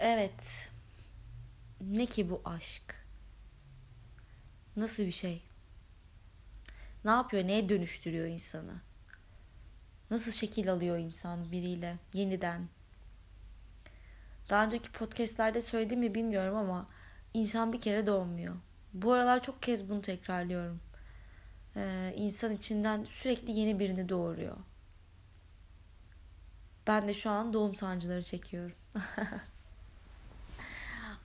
Evet. Ne ki bu aşk? Nasıl bir şey? Ne yapıyor? Neye dönüştürüyor insanı? Nasıl şekil alıyor insan biriyle yeniden? Daha önceki podcastlerde söyledim mi bilmiyorum ama insan bir kere doğmuyor. Bu aralar çok kez bunu tekrarlıyorum. Ee, insan içinden sürekli yeni birini doğuruyor. Ben de şu an doğum sancıları çekiyorum.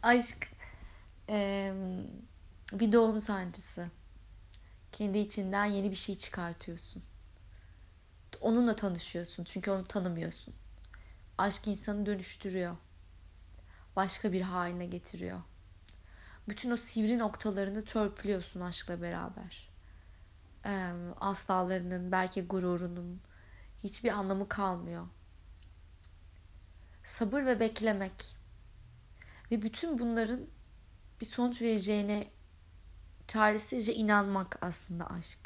Aşk e, bir doğum sancısı. Kendi içinden yeni bir şey çıkartıyorsun. Onunla tanışıyorsun çünkü onu tanımıyorsun. Aşk insanı dönüştürüyor. Başka bir haline getiriyor. Bütün o sivri noktalarını törpülüyorsun aşkla beraber. Ee, aslallarının, belki gururunun hiçbir anlamı kalmıyor. Sabır ve beklemek ve bütün bunların bir sonuç vereceğine çaresizce inanmak aslında aşk.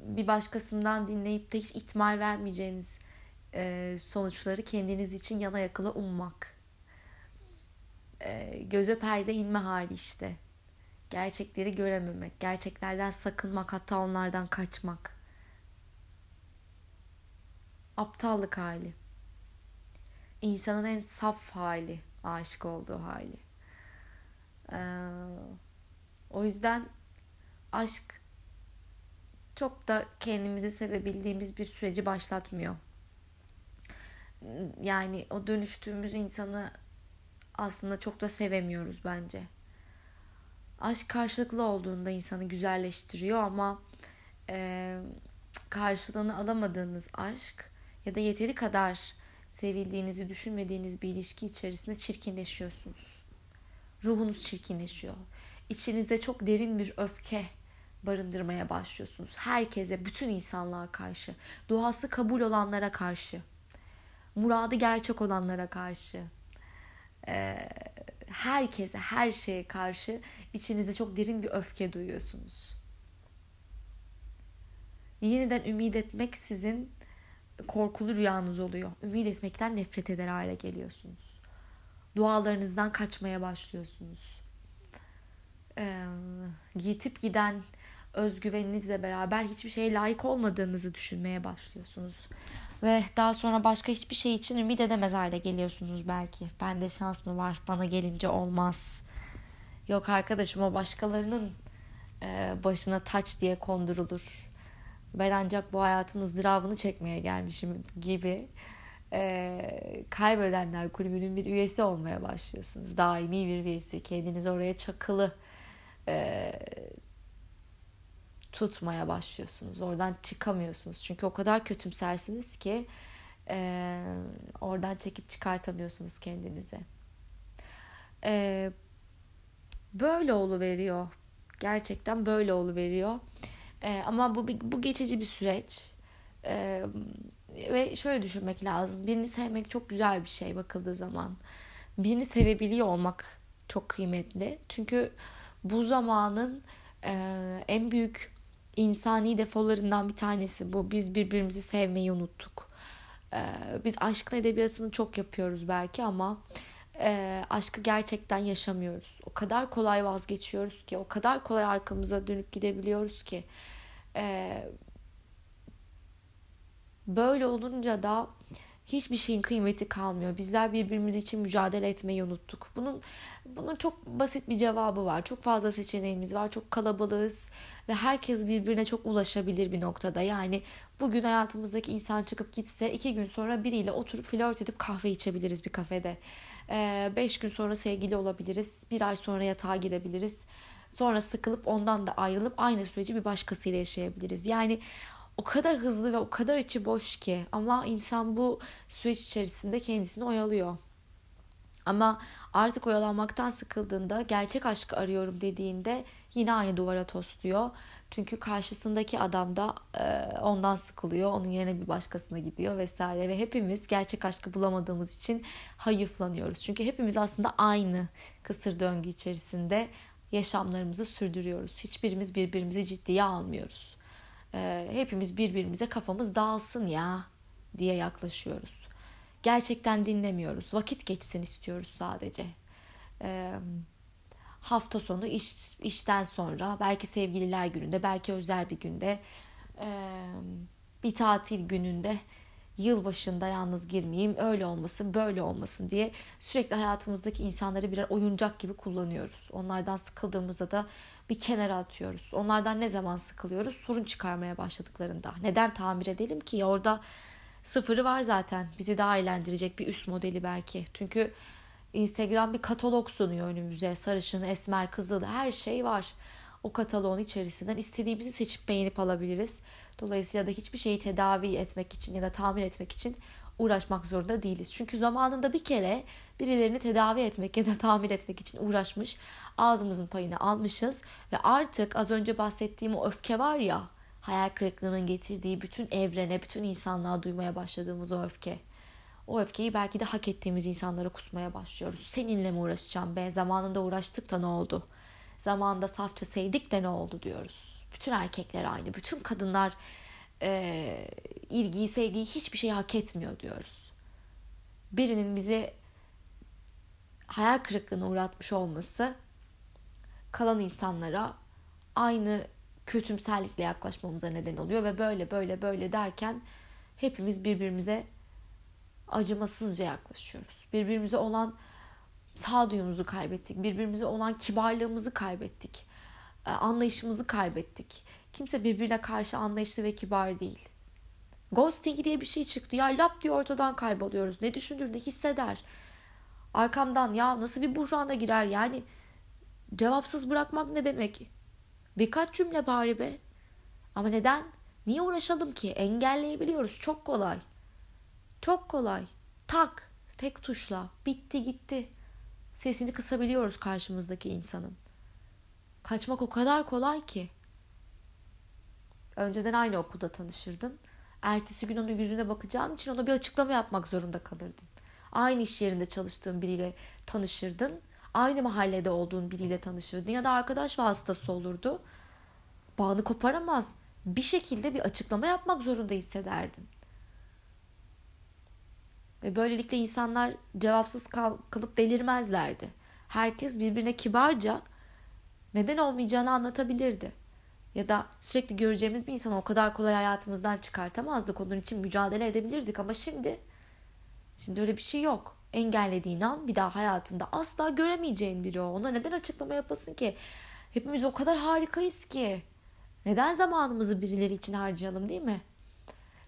Bir başkasından dinleyip de hiç itmal vermeyeceğiniz e, sonuçları kendiniz için yana yakıla ummak. E, göze perde inme hali işte. Gerçekleri görememek, gerçeklerden sakınmak, hatta onlardan kaçmak. Aptallık hali. İnsanın en saf hali, aşık olduğu hali. Ee, o yüzden aşk çok da kendimizi sevebildiğimiz bir süreci başlatmıyor. Yani o dönüştüğümüz insanı aslında çok da sevemiyoruz bence. Aşk karşılıklı olduğunda insanı güzelleştiriyor ama e, karşılığını alamadığınız aşk ya da yeteri kadar sevildiğinizi düşünmediğiniz bir ilişki içerisinde çirkinleşiyorsunuz. Ruhunuz çirkinleşiyor. İçinizde çok derin bir öfke barındırmaya başlıyorsunuz. Herkese, bütün insanlığa karşı, duası kabul olanlara karşı, muradı gerçek olanlara karşı, herkese, her şeye karşı içinizde çok derin bir öfke duyuyorsunuz. Yeniden ümit etmek sizin korkulu rüyanız oluyor. Ümit etmekten nefret eder hale geliyorsunuz. Dualarınızdan kaçmaya başlıyorsunuz. Ee, yitip giden özgüveninizle beraber hiçbir şeye layık olmadığınızı düşünmeye başlıyorsunuz. Ve daha sonra başka hiçbir şey için ümit edemez hale geliyorsunuz belki. Bende şans mı var? Bana gelince olmaz. Yok arkadaşım o başkalarının başına taç diye kondurulur. Ben ancak bu hayatın ızdırabını çekmeye gelmişim gibi e, kaybedenler kulübünün bir üyesi olmaya başlıyorsunuz. Daimi bir üyesi. Kendinizi oraya çakılı e, tutmaya başlıyorsunuz. Oradan çıkamıyorsunuz. Çünkü o kadar kötümsersiniz ki e, oradan çekip çıkartamıyorsunuz kendinize. E, böyle veriyor. Gerçekten böyle veriyor. E, ama bu bu geçici bir süreç. E, ve şöyle düşünmek lazım. Birini sevmek çok güzel bir şey bakıldığı zaman. Birini sevebiliyor olmak çok kıymetli. Çünkü bu zamanın e, en büyük insani defolarından bir tanesi bu. Biz birbirimizi sevmeyi unuttuk. E, biz aşkla edebiyatını çok yapıyoruz belki ama e, aşkı gerçekten yaşamıyoruz. O kadar kolay vazgeçiyoruz ki, o kadar kolay arkamıza dönüp gidebiliyoruz ki. E, böyle olunca da hiçbir şeyin kıymeti kalmıyor. Bizler birbirimiz için mücadele etmeyi unuttuk. Bunun bunun çok basit bir cevabı var. Çok fazla seçeneğimiz var. Çok kalabalığız ve herkes birbirine çok ulaşabilir bir noktada. Yani bugün hayatımızdaki insan çıkıp gitse iki gün sonra biriyle oturup flört edip kahve içebiliriz bir kafede. Ee, beş gün sonra sevgili olabiliriz. Bir ay sonra yatağa girebiliriz. Sonra sıkılıp ondan da ayrılıp aynı süreci bir başkasıyla yaşayabiliriz. Yani o kadar hızlı ve o kadar içi boş ki ama insan bu süreç içerisinde kendisini oyalıyor. Ama artık oyalanmaktan sıkıldığında gerçek aşkı arıyorum dediğinde yine aynı duvara tosluyor. Çünkü karşısındaki adam da e, ondan sıkılıyor. Onun yerine bir başkasına gidiyor vesaire. Ve hepimiz gerçek aşkı bulamadığımız için hayıflanıyoruz. Çünkü hepimiz aslında aynı kısır döngü içerisinde yaşamlarımızı sürdürüyoruz. Hiçbirimiz birbirimizi ciddiye almıyoruz. E, hepimiz birbirimize kafamız dağılsın ya diye yaklaşıyoruz. Gerçekten dinlemiyoruz. Vakit geçsin istiyoruz sadece. Ee, hafta sonu iş, işten sonra belki sevgililer gününde belki özel bir günde bir tatil gününde yılbaşında yalnız girmeyeyim öyle olmasın böyle olmasın diye sürekli hayatımızdaki insanları birer oyuncak gibi kullanıyoruz. Onlardan sıkıldığımızda da bir kenara atıyoruz. Onlardan ne zaman sıkılıyoruz? Sorun çıkarmaya başladıklarında. Neden tamir edelim ki? Orada sıfırı var zaten. Bizi daha eğlendirecek bir üst modeli belki. Çünkü Instagram bir katalog sunuyor önümüze. Sarışın, esmer, kızıl her şey var. O kataloğun içerisinden istediğimizi seçip beğenip alabiliriz. Dolayısıyla da hiçbir şeyi tedavi etmek için ya da tamir etmek için uğraşmak zorunda değiliz. Çünkü zamanında bir kere birilerini tedavi etmek ya da tamir etmek için uğraşmış, ağzımızın payını almışız ve artık az önce bahsettiğim o öfke var ya, hayal kırıklığının getirdiği bütün evrene, bütün insanlığa duymaya başladığımız o öfke. O öfkeyi belki de hak ettiğimiz insanlara kusmaya başlıyoruz. Seninle mi uğraşacağım be? Zamanında uğraştık da ne oldu? Zamanında safça sevdik de ne oldu diyoruz. Bütün erkekler aynı. Bütün kadınlar e, ilgiyi, sevgiyi hiçbir şey hak etmiyor diyoruz. Birinin bizi hayal kırıklığına uğratmış olması kalan insanlara aynı kötümserlikle yaklaşmamıza neden oluyor ve böyle böyle böyle derken hepimiz birbirimize acımasızca yaklaşıyoruz. Birbirimize olan sağduyumuzu kaybettik. Birbirimize olan kibarlığımızı kaybettik. E, anlayışımızı kaybettik. Kimse birbirine karşı anlayışlı ve kibar değil. Ghosting diye bir şey çıktı. Ya lap diye ortadan kayboluyoruz. Ne düşünür ne hisseder. Arkamdan ya nasıl bir buhrana girer yani. Cevapsız bırakmak ne demek? Birkaç cümle bari be. Ama neden? Niye uğraşalım ki? Engelleyebiliyoruz. Çok kolay. Çok kolay. Tak. Tek tuşla. Bitti gitti. Sesini kısabiliyoruz karşımızdaki insanın. Kaçmak o kadar kolay ki. Önceden aynı okulda tanışırdın. Ertesi gün onun yüzüne bakacağın için ona bir açıklama yapmak zorunda kalırdın. Aynı iş yerinde çalıştığın biriyle tanışırdın. Aynı mahallede olduğun biriyle tanışırdın ya da arkadaş vasıtası olurdu. Bağını koparamaz. Bir şekilde bir açıklama yapmak zorunda hissederdin. Ve böylelikle insanlar cevapsız kal- kalıp delirmezlerdi. Herkes birbirine kibarca neden olmayacağını anlatabilirdi. Ya da sürekli göreceğimiz bir insanı o kadar kolay hayatımızdan çıkartamazdık. Onun için mücadele edebilirdik ama şimdi şimdi öyle bir şey yok. Engellediğin an bir daha hayatında asla göremeyeceğin biri o. Ona neden açıklama yapasın ki? Hepimiz o kadar harikayız ki. Neden zamanımızı birileri için harcayalım değil mi?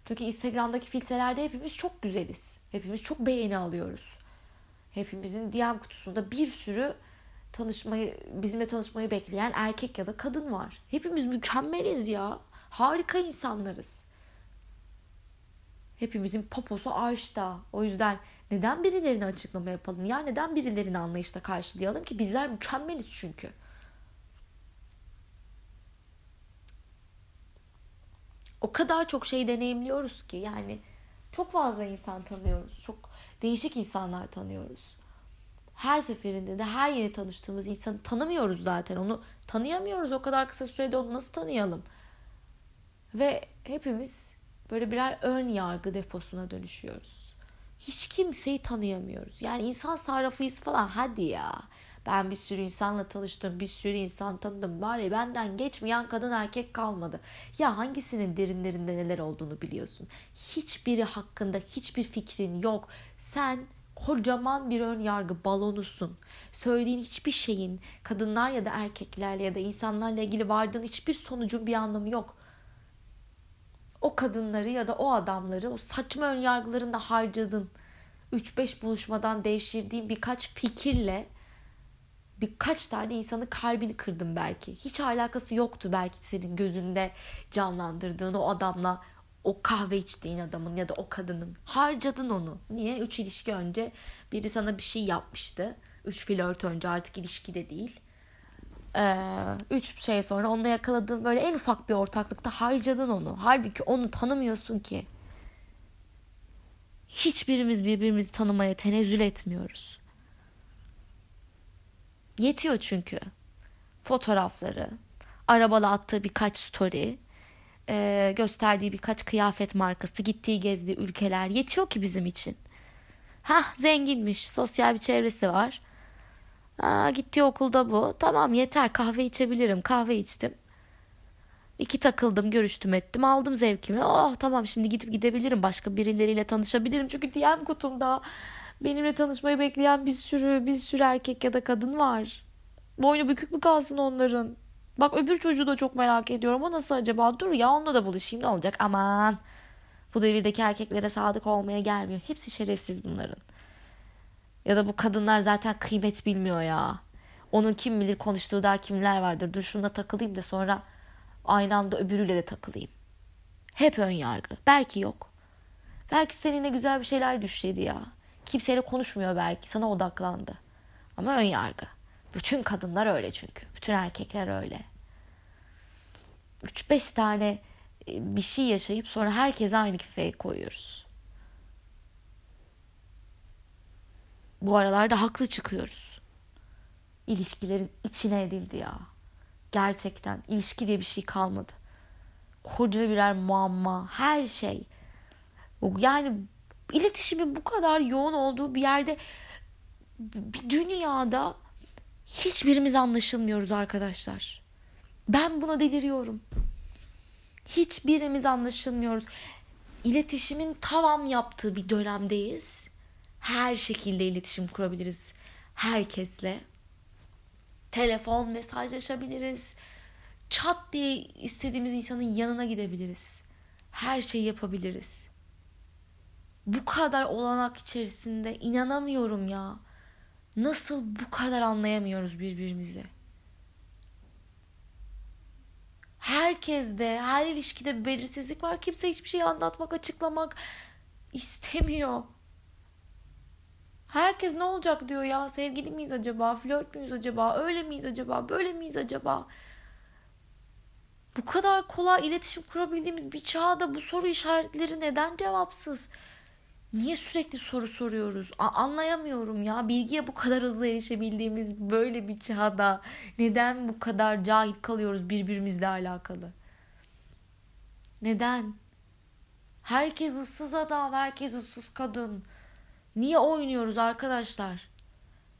Çünkü Instagram'daki filtrelerde hepimiz çok güzeliz. Hepimiz çok beğeni alıyoruz. Hepimizin DM kutusunda bir sürü tanışmayı, bizimle tanışmayı bekleyen erkek ya da kadın var. Hepimiz mükemmeliz ya. Harika insanlarız. Hepimizin poposu arşta. O yüzden neden birilerine açıklama yapalım? Ya neden birilerini anlayışla karşılayalım ki? Bizler mükemmeliz çünkü. O kadar çok şey deneyimliyoruz ki yani çok fazla insan tanıyoruz. Çok değişik insanlar tanıyoruz her seferinde de her yeni tanıştığımız insanı tanımıyoruz zaten. Onu tanıyamıyoruz. O kadar kısa sürede onu nasıl tanıyalım? Ve hepimiz böyle birer ön yargı deposuna dönüşüyoruz. Hiç kimseyi tanıyamıyoruz. Yani insan sarrafıyız falan hadi ya. Ben bir sürü insanla tanıştım, bir sürü insan tanıdım. Bari benden geçmeyen kadın erkek kalmadı. Ya hangisinin derinlerinde neler olduğunu biliyorsun. Hiçbiri hakkında hiçbir fikrin yok. Sen kocaman bir ön yargı balonusun. Söylediğin hiçbir şeyin kadınlar ya da erkeklerle ya da insanlarla ilgili vardığın hiçbir sonucun bir anlamı yok. O kadınları ya da o adamları o saçma ön yargılarında harcadın. 3-5 buluşmadan devşirdiğin birkaç fikirle birkaç tane insanın kalbini kırdım belki. Hiç alakası yoktu belki senin gözünde canlandırdığın o adamla o kahve içtiğin adamın ya da o kadının harcadın onu. Niye? Üç ilişki önce biri sana bir şey yapmıştı. Üç flört önce artık ilişkide değil. Ee, üç şey sonra onda yakaladığın böyle en ufak bir ortaklıkta harcadın onu. Halbuki onu tanımıyorsun ki. Hiçbirimiz birbirimizi tanımaya tenezzül etmiyoruz. Yetiyor çünkü. Fotoğrafları, arabala attığı birkaç story, e, gösterdiği birkaç kıyafet markası, gittiği gezdiği ülkeler yetiyor ki bizim için. Ha zenginmiş. Sosyal bir çevresi var. Aa, gittiği okulda bu. Tamam yeter kahve içebilirim. Kahve içtim. İki takıldım, görüştüm ettim, aldım zevkimi. Oh tamam şimdi gidip gidebilirim. Başka birileriyle tanışabilirim. Çünkü DM kutumda benimle tanışmayı bekleyen bir sürü bir sürü erkek ya da kadın var. Boynu bükük mü kalsın onların? Bak öbür çocuğu da çok merak ediyorum. O nasıl acaba? Dur ya onunla da buluşayım ne olacak? Aman. Bu devirdeki erkeklere sadık olmaya gelmiyor. Hepsi şerefsiz bunların. Ya da bu kadınlar zaten kıymet bilmiyor ya. Onun kim bilir konuştuğu daha kimler vardır. Dur şuna takılayım da sonra aynı anda öbürüyle de takılayım. Hep ön yargı. Belki yok. Belki seninle güzel bir şeyler düşledi ya. Kimseyle konuşmuyor belki. Sana odaklandı. Ama ön yargı. Bütün kadınlar öyle çünkü. Bütün erkekler öyle. 3-5 tane e, bir şey yaşayıp sonra herkese aynı kefeye koyuyoruz. Bu aralarda haklı çıkıyoruz. İlişkilerin içine edildi ya. Gerçekten ilişki diye bir şey kalmadı. Koca birer muamma, her şey. Yani iletişimin bu kadar yoğun olduğu bir yerde bir dünyada hiçbirimiz anlaşılmıyoruz arkadaşlar. Ben buna deliriyorum. Hiçbirimiz anlaşılmıyoruz. İletişimin tavan yaptığı bir dönemdeyiz. Her şekilde iletişim kurabiliriz herkesle. Telefon, mesajlaşabiliriz. Çat diye istediğimiz insanın yanına gidebiliriz. Her şeyi yapabiliriz. Bu kadar olanak içerisinde inanamıyorum ya. Nasıl bu kadar anlayamıyoruz birbirimizi? Herkeste, her ilişkide belirsizlik var. Kimse hiçbir şey anlatmak, açıklamak istemiyor. Herkes ne olacak diyor ya. Sevgili miyiz acaba? Flört müyüz acaba? Öyle miyiz acaba? Böyle miyiz acaba? Bu kadar kolay iletişim kurabildiğimiz bir çağda bu soru işaretleri neden cevapsız? Niye sürekli soru soruyoruz? A- anlayamıyorum ya. Bilgiye bu kadar hızlı erişebildiğimiz böyle bir çağda neden bu kadar cahil kalıyoruz birbirimizle alakalı? Neden? Herkes ıssız adam, herkes ıssız kadın. Niye oynuyoruz arkadaşlar?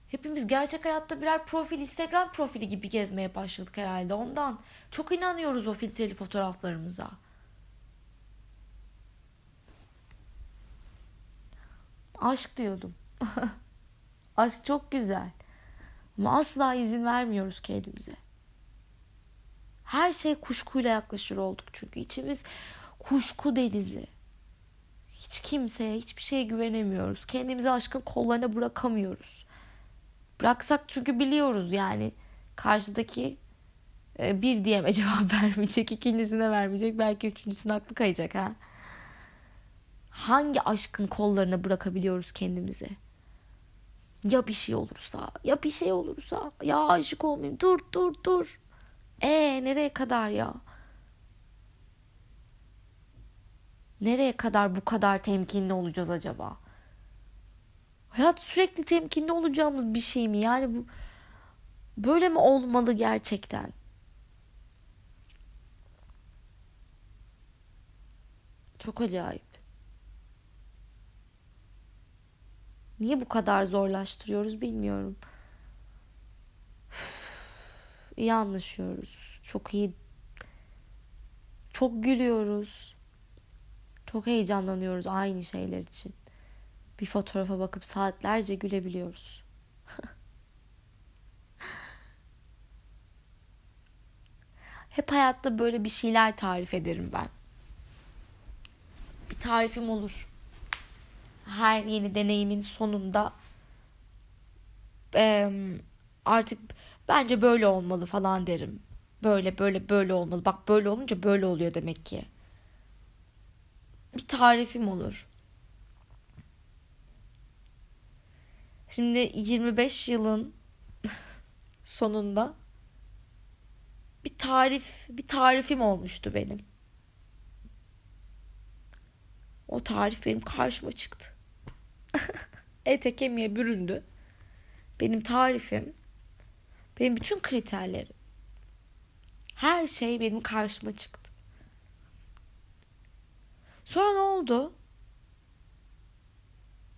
Hepimiz gerçek hayatta birer profil, Instagram profili gibi gezmeye başladık herhalde ondan. Çok inanıyoruz o filtreli fotoğraflarımıza. Aşk diyordum. Aşk çok güzel. Ama asla izin vermiyoruz kendimize. Her şey kuşkuyla yaklaşır olduk çünkü içimiz kuşku denizi. Hiç kimseye, hiçbir şeye güvenemiyoruz. Kendimizi aşkın kollarına bırakamıyoruz. Bıraksak çünkü biliyoruz yani karşıdaki e, bir diyeme cevap vermeyecek, ikincisine vermeyecek, belki üçüncüsüne aklı kayacak ha hangi aşkın kollarına bırakabiliyoruz kendimizi? Ya bir şey olursa, ya bir şey olursa, ya aşık olmayayım. Dur, dur, dur. E nereye kadar ya? Nereye kadar bu kadar temkinli olacağız acaba? Hayat sürekli temkinli olacağımız bir şey mi? Yani bu böyle mi olmalı gerçekten? Çok acayip. Niye bu kadar zorlaştırıyoruz bilmiyorum. İyi anlaşıyoruz. Çok iyi. Çok gülüyoruz. Çok heyecanlanıyoruz aynı şeyler için. Bir fotoğrafa bakıp saatlerce gülebiliyoruz. Hep hayatta böyle bir şeyler tarif ederim ben. Bir tarifim olur her yeni deneyimin sonunda e, artık bence böyle olmalı falan derim. Böyle böyle böyle olmalı. Bak böyle olunca böyle oluyor demek ki. Bir tarifim olur. Şimdi 25 yılın sonunda bir tarif bir tarifim olmuştu benim. O tarif benim karşıma çıktı. ete kemiğe büründü. Benim tarifim, benim bütün kriterlerim. Her şey benim karşıma çıktı. Sonra ne oldu?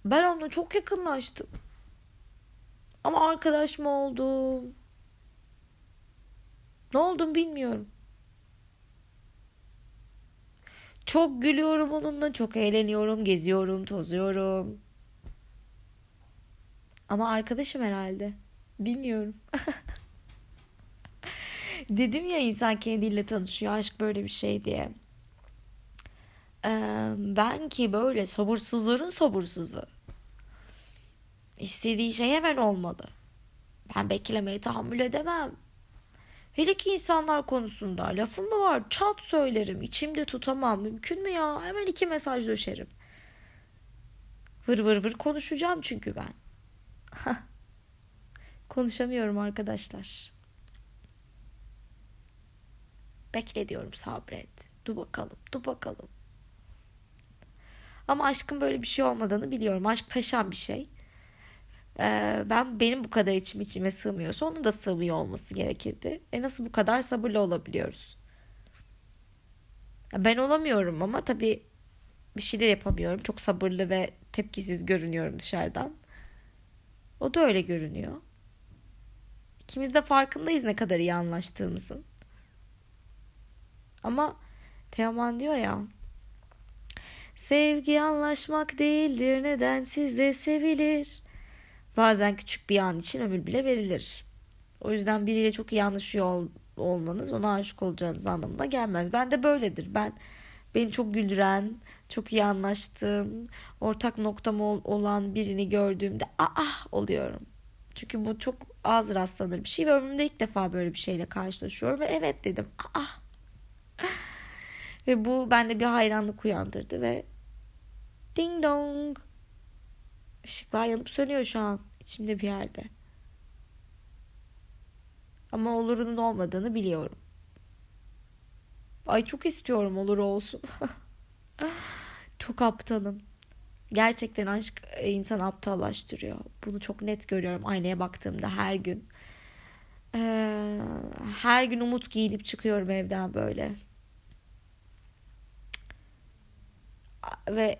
Ben onunla çok yakınlaştım. Ama arkadaş mı oldum? Ne oldum bilmiyorum. Çok gülüyorum onunla, çok eğleniyorum, geziyorum, tozuyorum. Ama arkadaşım herhalde. Bilmiyorum. Dedim ya insan kendiyle tanışıyor. Aşk böyle bir şey diye. Ee, ben ki böyle sabırsızların sabırsızı. İstediği şey hemen olmalı. Ben beklemeye tahammül edemem. Hele ki insanlar konusunda lafım mı var? Çat söylerim. içimde tutamam. Mümkün mü ya? Hemen iki mesaj döşerim. Vır vır vır konuşacağım çünkü ben. Konuşamıyorum arkadaşlar. Bekle diyorum sabret. Dur bakalım, dur bakalım. Ama aşkın böyle bir şey olmadığını biliyorum. Aşk taşan bir şey. Ee, ben benim bu kadar içim içime sığmıyorsa onun da sığmıyor olması gerekirdi. E nasıl bu kadar sabırlı olabiliyoruz? Ben olamıyorum ama tabii bir şey de yapamıyorum. Çok sabırlı ve tepkisiz görünüyorum dışarıdan. O da öyle görünüyor. İkimiz de farkındayız ne kadar iyi anlaştığımızın. Ama Teoman diyor ya Sevgi anlaşmak değildir neden sizde sevilir. Bazen küçük bir an için ömür bile verilir. O yüzden biriyle çok iyi anlaşıyor ol, olmanız ona aşık olacağınız anlamına gelmez. Ben de böyledir. Ben beni çok güldüren, çok iyi anlaştığım, ortak noktam olan birini gördüğümde aa oluyorum. Çünkü bu çok az rastlanır bir şey ve ömrümde ilk defa böyle bir şeyle karşılaşıyorum ve evet dedim. Aa. Ve bu bende bir hayranlık uyandırdı ve ding dong ışıklar yanıp sönüyor şu an içimde bir yerde. Ama olurunun olmadığını biliyorum. Ay çok istiyorum olur olsun. çok aptalım. Gerçekten aşk insan aptallaştırıyor. Bunu çok net görüyorum aynaya baktığımda her gün. Ee, her gün umut giyinip çıkıyorum evden böyle. Ve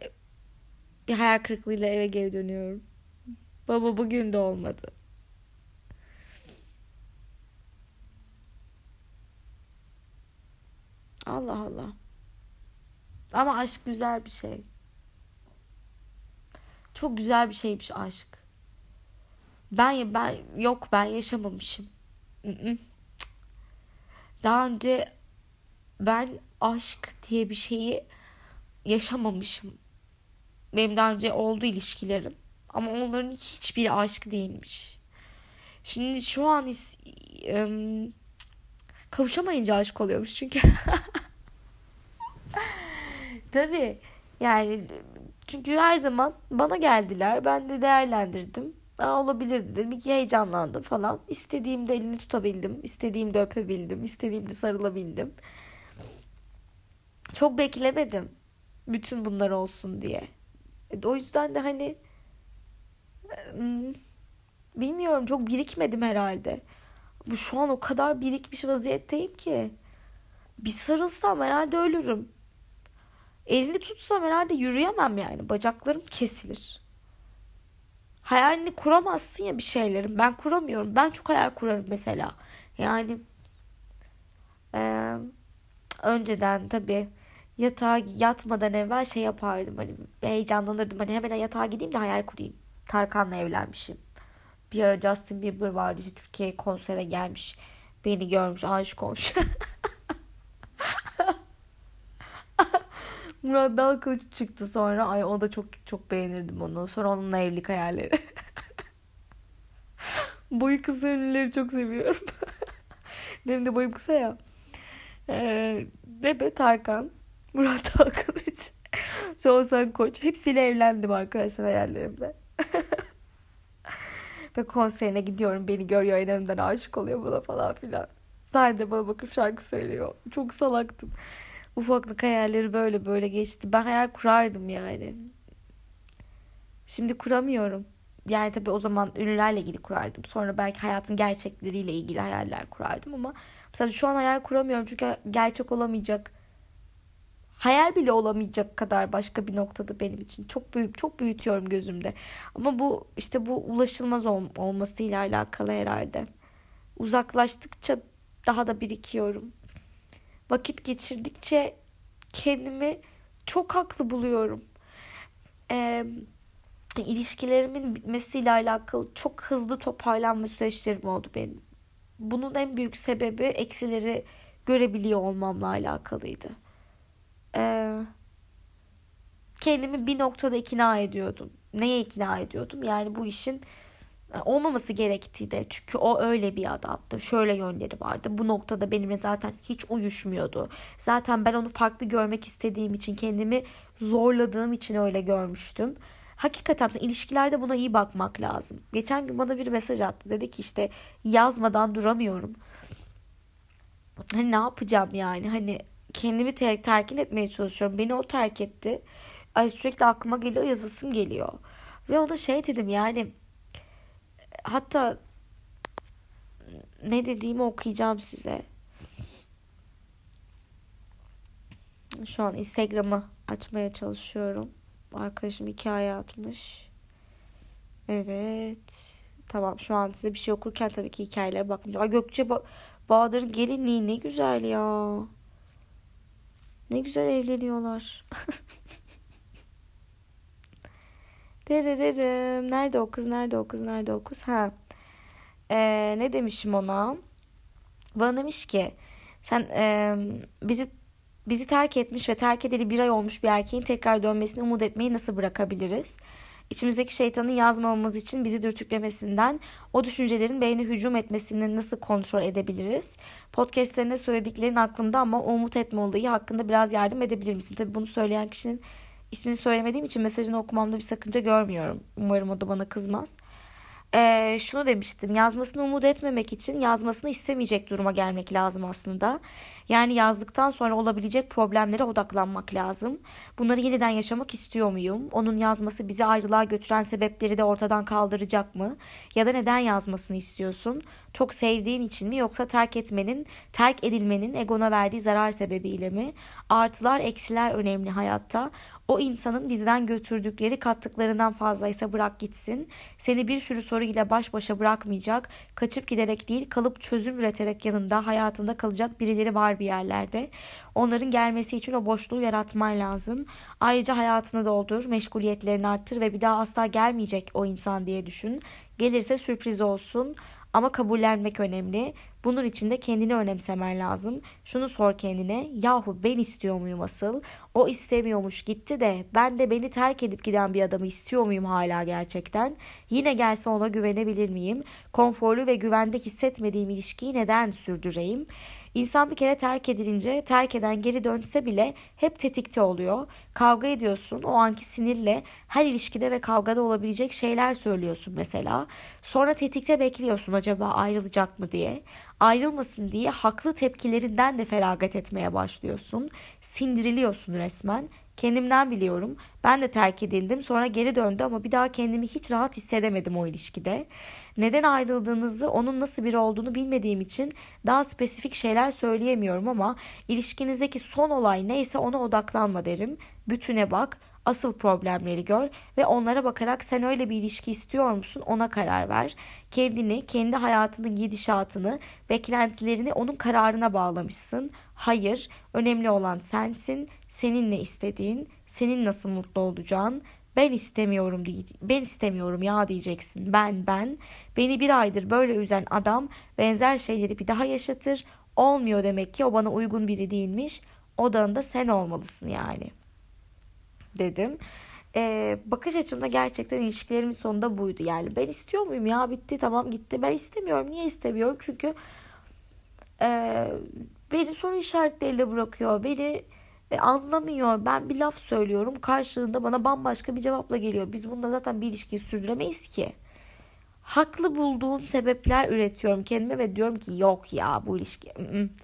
bir hayal kırıklığıyla eve geri dönüyorum. Baba bugün de olmadı. Allah Allah. Ama aşk güzel bir şey. Çok güzel bir şeymiş aşk. Ben ben yok ben yaşamamışım. Daha önce ben aşk diye bir şeyi yaşamamışım. Benim daha önce oldu ilişkilerim. Ama onların hiçbiri aşk değilmiş. Şimdi şu an is, kavuşamayınca aşk oluyormuş çünkü. Tabii yani çünkü her zaman bana geldiler. Ben de değerlendirdim. Aa, olabilir dedim. İki heyecanlandım falan. İstediğimde elini tutabildim. İstediğimde öpebildim. İstediğimde sarılabildim. Çok beklemedim. Bütün bunlar olsun diye. E, o yüzden de hani bilmiyorum çok birikmedim herhalde. Bu şu an o kadar birikmiş vaziyetteyim ki. Bir sarılsam herhalde ölürüm. Elini tutsam herhalde yürüyemem yani. Bacaklarım kesilir. Hayalini kuramazsın ya bir şeylerin. Ben kuramıyorum. Ben çok hayal kurarım mesela. Yani e, önceden tabii yatağa yatmadan evvel şey yapardım. Hani heyecanlanırdım. Hani hemen yatağa gideyim de hayal kurayım. Tarkan'la evlenmişim. Bir ara Justin Bieber vardı. İşte Türkiye'ye konsere gelmiş. Beni görmüş, aşık olmuş. Murat Dalkılıç çıktı sonra. Ay o da çok çok beğenirdim onu. Sonra onunla evlilik hayalleri. Boyu kısa ünlüleri çok seviyorum. Benim de boyum kısa ya. Ee, Bebe Tarkan, Murat Dalkılıç, Oğuzhan Koç. Hepsiyle evlendim arkadaşlar hayallerimde. Ve konserine gidiyorum. Beni görüyor en aşık oluyor buna falan filan. Sahnede bana bakıp şarkı söylüyor. Çok salaktım ufaklık hayalleri böyle böyle geçti. Ben hayal kurardım yani. Şimdi kuramıyorum. Yani tabii o zaman ünlülerle ilgili kurardım. Sonra belki hayatın gerçekleriyle ilgili hayaller kurardım ama mesela şu an hayal kuramıyorum çünkü gerçek olamayacak hayal bile olamayacak kadar başka bir noktada benim için. Çok büyük, çok büyütüyorum gözümde. Ama bu işte bu ulaşılmaz ol, olmasıyla alakalı herhalde. Uzaklaştıkça daha da birikiyorum. Vakit geçirdikçe kendimi çok haklı buluyorum. Ee, ilişkilerimin bitmesiyle alakalı çok hızlı toparlanma süreçlerim oldu benim. Bunun en büyük sebebi eksileri görebiliyor olmamla alakalıydı. Ee, kendimi bir noktada ikna ediyordum. Neye ikna ediyordum? Yani bu işin olmaması gerektiği de. Çünkü o öyle bir adamdı. Şöyle yönleri vardı. Bu noktada benimle zaten hiç uyuşmuyordu. Zaten ben onu farklı görmek istediğim için kendimi zorladığım için öyle görmüştüm. Hakikaten ilişkilerde buna iyi bakmak lazım. Geçen gün bana bir mesaj attı. Dedi ki işte yazmadan duramıyorum. Hani ne yapacağım yani? Hani kendimi ter terkin etmeye çalışıyorum. Beni o terk etti. Ay sürekli aklıma geliyor yazısım geliyor. Ve ona şey dedim yani hatta ne dediğimi okuyacağım size. Şu an Instagram'ı açmaya çalışıyorum. Arkadaşım hikaye atmış. Evet. Tamam şu an size bir şey okurken tabii ki hikayelere bakmayacağım. Ay Gökçe ba Bahadır'ın gelinliği ne güzel ya. Ne güzel evleniyorlar. Derererim. Nerede o kız? Nerede o kız? Nerede o kız? Ha. Ee, ne demişim ona? Bana demiş ki sen e, bizi bizi terk etmiş ve terk edeli bir ay olmuş bir erkeğin tekrar dönmesini umut etmeyi nasıl bırakabiliriz? İçimizdeki şeytanın yazmamamız için bizi dürtüklemesinden, o düşüncelerin beyne hücum etmesini nasıl kontrol edebiliriz? Podcastlerinde söylediklerin aklımda ama umut etme olayı hakkında biraz yardım edebilir misin? Tabii bunu söyleyen kişinin ismini söylemediğim için mesajını okumamda bir sakınca görmüyorum. Umarım o da bana kızmaz. Ee, şunu demiştim yazmasını umut etmemek için yazmasını istemeyecek duruma gelmek lazım aslında. Yani yazdıktan sonra olabilecek problemlere odaklanmak lazım. Bunları yeniden yaşamak istiyor muyum? Onun yazması bizi ayrılığa götüren sebepleri de ortadan kaldıracak mı? Ya da neden yazmasını istiyorsun? Çok sevdiğin için mi yoksa terk etmenin, terk edilmenin egona verdiği zarar sebebiyle mi? Artılar, eksiler önemli hayatta. O insanın bizden götürdükleri kattıklarından fazlaysa bırak gitsin. Seni bir sürü soru ile baş başa bırakmayacak, kaçıp giderek değil kalıp çözüm üreterek yanında hayatında kalacak birileri var bir yerlerde. Onların gelmesi için o boşluğu yaratman lazım. Ayrıca hayatını doldur, meşguliyetlerini arttır ve bir daha asla gelmeyecek o insan diye düşün. Gelirse sürpriz olsun. Ama kabullenmek önemli. Bunun için de kendini önemsemen lazım. Şunu sor kendine. Yahu ben istiyor muyum asıl? O istemiyormuş gitti de ben de beni terk edip giden bir adamı istiyor muyum hala gerçekten? Yine gelse ona güvenebilir miyim? Konforlu ve güvende hissetmediğim ilişkiyi neden sürdüreyim? İnsan bir kere terk edilince terk eden geri dönse bile hep tetikte oluyor. Kavga ediyorsun o anki sinirle her ilişkide ve kavgada olabilecek şeyler söylüyorsun mesela. Sonra tetikte bekliyorsun acaba ayrılacak mı diye. Ayrılmasın diye haklı tepkilerinden de feragat etmeye başlıyorsun. Sindiriliyorsun resmen. Kendimden biliyorum. Ben de terk edildim. Sonra geri döndü ama bir daha kendimi hiç rahat hissedemedim o ilişkide. Neden ayrıldığınızı, onun nasıl biri olduğunu bilmediğim için daha spesifik şeyler söyleyemiyorum ama ilişkinizdeki son olay neyse ona odaklanma derim. Bütüne bak, asıl problemleri gör ve onlara bakarak sen öyle bir ilişki istiyor musun ona karar ver. Kendini, kendi hayatının gidişatını, beklentilerini onun kararına bağlamışsın. Hayır, önemli olan sensin, senin ne istediğin, senin nasıl mutlu olacağın, ben istemiyorum ben istemiyorum ya diyeceksin. Ben ben beni bir aydır böyle üzen adam benzer şeyleri bir daha yaşatır. Olmuyor demek ki o bana uygun biri değilmiş. Odağında sen olmalısın yani. Dedim. Ee, bakış açımda gerçekten ilişkilerimin sonunda buydu. Yani ben istiyor muyum ya bitti tamam gitti. Ben istemiyorum. Niye istemiyorum? Çünkü e, beni soru işaretleriyle bırakıyor. Beni e, anlamıyor. Ben bir laf söylüyorum. Karşılığında bana bambaşka bir cevapla geliyor. Biz bunda zaten bir ilişkiyi sürdüremeyiz ki. Haklı bulduğum sebepler üretiyorum kendime ve diyorum ki yok ya bu ilişki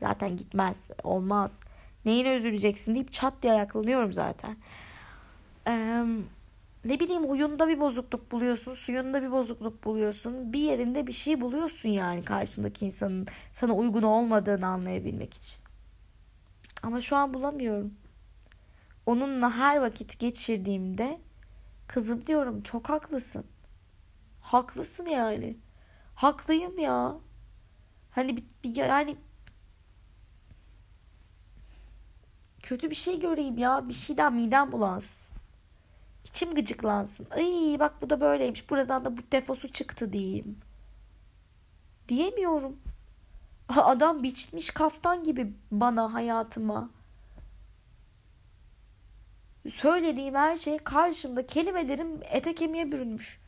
zaten gitmez, olmaz. Neyine üzüleceksin deyip çat diye ayaklanıyorum zaten. Ee, ne bileyim huyunda bir bozukluk buluyorsun, suyunda bir bozukluk buluyorsun. Bir yerinde bir şey buluyorsun yani karşındaki insanın sana uygun olmadığını anlayabilmek için. Ama şu an bulamıyorum. onunla her vakit geçirdiğimde kızım diyorum çok haklısın. Haklısın yani. Haklıyım ya. Hani bir, bir yani kötü bir şey göreyim ya. Bir şeyden midem bulansın. İçim gıcıklansın. Ay bak bu da böyleymiş. Buradan da bu defosu çıktı diyeyim. Diyemiyorum. Adam biçmiş kaftan gibi bana hayatıma. Söylediğim her şey karşımda kelimelerim ete kemiğe bürünmüş.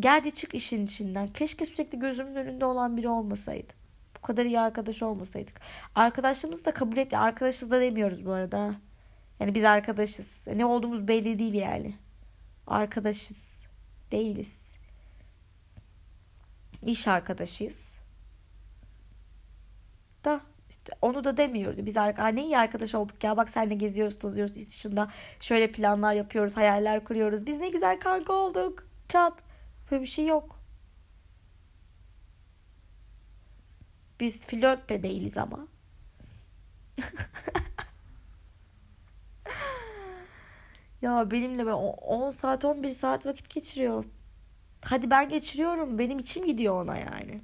Geldi çık işin içinden. Keşke sürekli gözümün önünde olan biri olmasaydı. Bu kadar iyi arkadaş olmasaydık. Arkadaşlığımızı da kabul et. Arkadaşız da demiyoruz bu arada. Yani biz arkadaşız. Ne olduğumuz belli değil yani. Arkadaşız. Değiliz. İş arkadaşıyız. Da işte onu da demiyordu. Biz arka, ne iyi arkadaş olduk ya. Bak seninle geziyoruz, tozuyoruz. İç dışında şöyle planlar yapıyoruz, hayaller kuruyoruz. Biz ne güzel kanka olduk. Çat. Böyle bir şey yok. Biz flört de değiliz ama. ya benimle ben 10 saat 11 saat vakit geçiriyor. Hadi ben geçiriyorum. Benim içim gidiyor ona yani.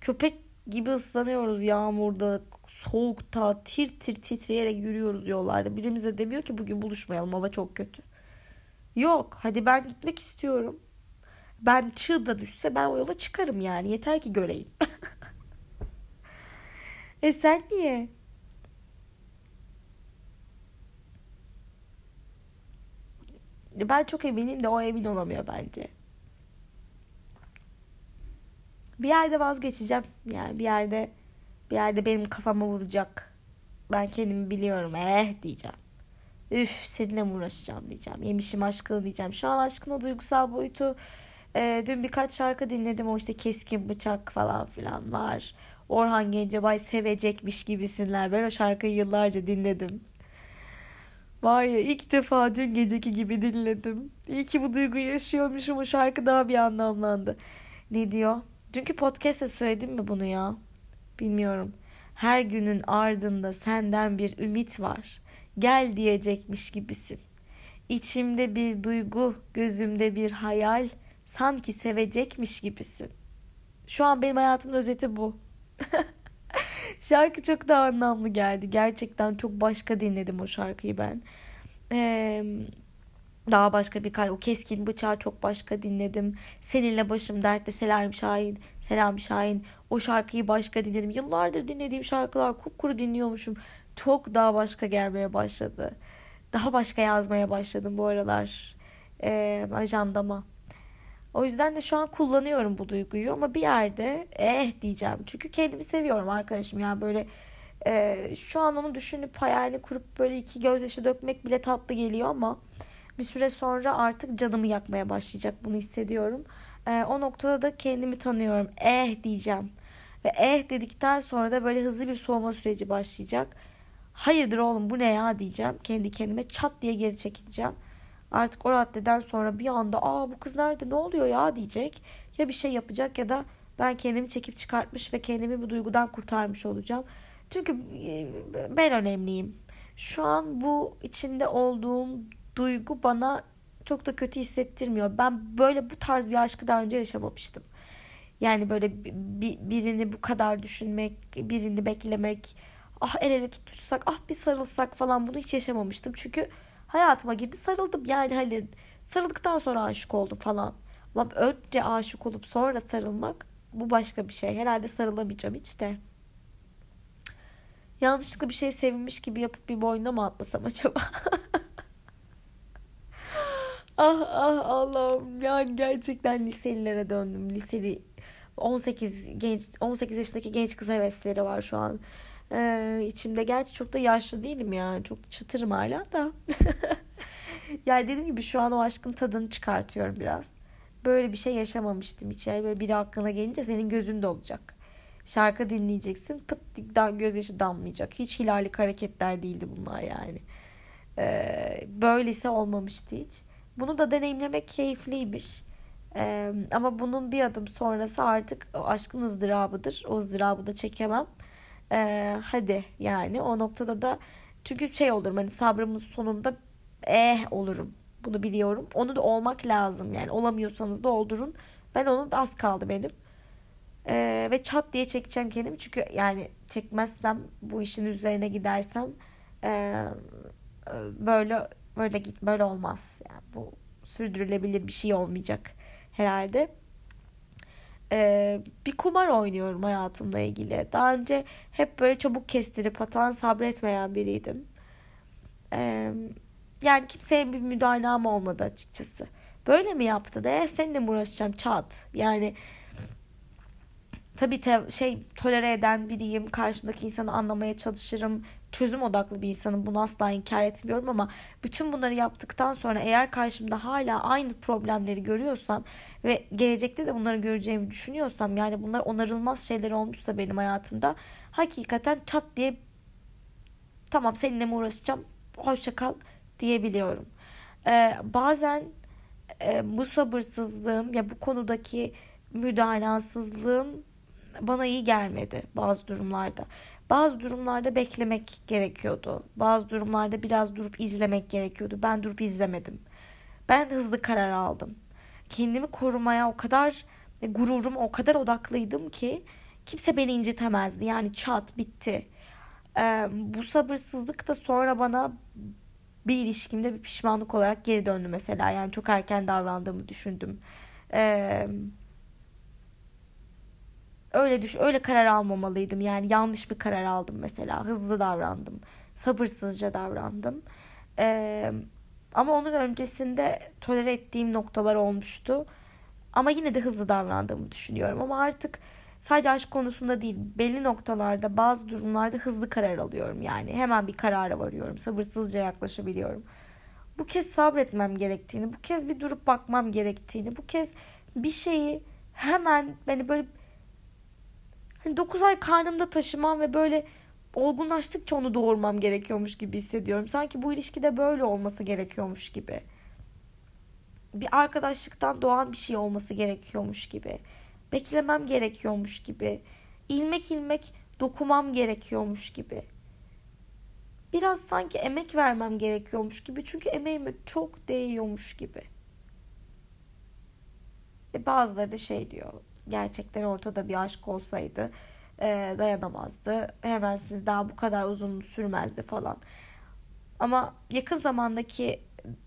Köpek gibi ıslanıyoruz yağmurda, soğukta, tir tir titreyerek yürüyoruz yollarda. Birimiz de demiyor ki bugün buluşmayalım hava çok kötü. Yok hadi ben gitmek istiyorum. Ben çığ da düşse ben o yola çıkarım yani. Yeter ki göreyim. e sen niye? Ben çok eminim de o emin olamıyor bence. Bir yerde vazgeçeceğim. Yani bir yerde bir yerde benim kafama vuracak. Ben kendimi biliyorum. Eh diyeceğim. Üf seninle mi uğraşacağım diyeceğim. Yemişim aşkını diyeceğim. Şu an aşkın o duygusal boyutu e, dün birkaç şarkı dinledim. O işte keskin bıçak falan filan var. Orhan Gencebay sevecekmiş gibisinler. Ben o şarkıyı yıllarca dinledim. Var ya ilk defa dün geceki gibi dinledim. İyi ki bu duyguyu yaşıyormuşum. O şarkı daha bir anlamlandı. Ne diyor? Dünkü podcast'te söyledim mi bunu ya? Bilmiyorum. Her günün ardında senden bir ümit var. Gel diyecekmiş gibisin. İçimde bir duygu, gözümde bir hayal, sanki sevecekmiş gibisin. Şu an benim hayatımın özeti bu. Şarkı çok daha anlamlı geldi. Gerçekten çok başka dinledim o şarkıyı ben. Ee, daha başka bir o keskin bıçağı çok başka dinledim. Seninle başım dertte Selam Şahin. Selam Şahin. O şarkıyı başka dinledim. Yıllardır dinlediğim şarkılar kupkuru dinliyormuşum. Çok daha başka gelmeye başladı. Daha başka yazmaya başladım bu aralar. Ee, ajandama. O yüzden de şu an kullanıyorum bu duyguyu ama bir yerde eh diyeceğim. Çünkü kendimi seviyorum arkadaşım. Yani böyle e, şu an onu düşünüp hayalini kurup böyle iki gözyaşı dökmek bile tatlı geliyor ama bir süre sonra artık canımı yakmaya başlayacak bunu hissediyorum. E, o noktada da kendimi tanıyorum. Eh diyeceğim. Ve eh dedikten sonra da böyle hızlı bir soğuma süreci başlayacak. Hayırdır oğlum bu ne ya diyeceğim. Kendi kendime çat diye geri çekileceğim. Artık o raddeden sonra bir anda aa bu kız nerede ne oluyor ya diyecek. Ya bir şey yapacak ya da ben kendimi çekip çıkartmış ve kendimi bu duygudan kurtarmış olacağım. Çünkü e, ben önemliyim. Şu an bu içinde olduğum duygu bana çok da kötü hissettirmiyor. Ben böyle bu tarz bir aşkı daha önce yaşamamıştım. Yani böyle birini bu kadar düşünmek, birini beklemek, ah el ele tutuşsak, ah bir sarılsak falan bunu hiç yaşamamıştım. Çünkü hayatıma girdi sarıldım yani hani sarıldıktan sonra aşık oldum falan. Ama önce aşık olup sonra sarılmak bu başka bir şey. Herhalde sarılamayacağım hiç de. Yanlışlıkla bir şey sevinmiş gibi yapıp bir boynuna mı atlasam acaba? ah ah Allah'ım yani gerçekten liselilere döndüm. Liseli 18 genç 18 yaşındaki genç kız hevesleri var şu an. Ee, içimde gerçi çok da yaşlı değilim yani. Çok çıtırım hala da. yani dediğim gibi şu an o aşkın tadını çıkartıyorum biraz. Böyle bir şey yaşamamıştım hiç. Yani böyle biri aklına gelince senin gözünde olacak. Şarkı dinleyeceksin. Pıt gözyaşı damlayacak. Hiç hilallik hareketler değildi bunlar yani. Ee, böylesi olmamıştı hiç. Bunu da deneyimlemek keyifliymiş. Ee, ama bunun bir adım sonrası artık o aşkın ızdırabıdır. O ızdırabı da çekemem. Ee, hadi yani o noktada da Çünkü şey olurum hani sabrımın sonunda eh olurum. Bunu biliyorum. Onu da olmak lazım. Yani olamıyorsanız da oldurun. Ben onun az kaldı benim. Ee, ve çat diye çekeceğim kendimi. Çünkü yani çekmezsem bu işin üzerine gidersem e, böyle böyle git böyle olmaz. Yani bu sürdürülebilir bir şey olmayacak herhalde. Ee, bir kumar oynuyorum hayatımla ilgili. Daha önce hep böyle çabuk kestirip atan sabretmeyen biriydim. Ee, yani kimseye bir müdahalem olmadı açıkçası. Böyle mi yaptı de seninle mi uğraşacağım çat. Yani tabii te, şey tolere eden biriyim. Karşımdaki insanı anlamaya çalışırım. Çözüm odaklı bir insanım. Bunu asla inkar etmiyorum ama bütün bunları yaptıktan sonra eğer karşımda hala aynı problemleri görüyorsam ve gelecekte de bunları göreceğimi düşünüyorsam yani bunlar onarılmaz şeyler olmuşsa benim hayatımda hakikaten çat diye tamam seninle mi uğraşacağım hoşça kal diyebiliyorum. Ee, bazen e, bu sabırsızlığım ya bu konudaki müdalasızlığım bana iyi gelmedi bazı durumlarda. Bazı durumlarda beklemek gerekiyordu. Bazı durumlarda biraz durup izlemek gerekiyordu. Ben durup izlemedim. Ben hızlı karar aldım. Kendimi korumaya o kadar gururum o kadar odaklıydım ki kimse beni incitemezdi. Yani çat bitti. Ee, bu sabırsızlık da sonra bana bir ilişkimde bir pişmanlık olarak geri döndü mesela. Yani çok erken davrandığımı düşündüm. Ee, öyle düş öyle karar almamalıydım. Yani yanlış bir karar aldım mesela. Hızlı davrandım. Sabırsızca davrandım. Ee, ama onun öncesinde tolere ettiğim noktalar olmuştu. Ama yine de hızlı davrandığımı düşünüyorum. Ama artık sadece aşk konusunda değil belli noktalarda bazı durumlarda hızlı karar alıyorum. Yani hemen bir karara varıyorum. Sabırsızca yaklaşabiliyorum. Bu kez sabretmem gerektiğini, bu kez bir durup bakmam gerektiğini, bu kez bir şeyi hemen beni böyle hani 9 ay karnımda taşımam ve böyle olgunlaştıkça onu doğurmam gerekiyormuş gibi hissediyorum. Sanki bu ilişkide böyle olması gerekiyormuş gibi. Bir arkadaşlıktan doğan bir şey olması gerekiyormuş gibi. Beklemem gerekiyormuş gibi. İlmek ilmek dokumam gerekiyormuş gibi. Biraz sanki emek vermem gerekiyormuş gibi. Çünkü emeğime çok değiyormuş gibi. E bazıları da şey diyor. Gerçekten ortada bir aşk olsaydı e, dayanamazdı. Hemen siz daha bu kadar uzun sürmezdi falan. Ama yakın zamandaki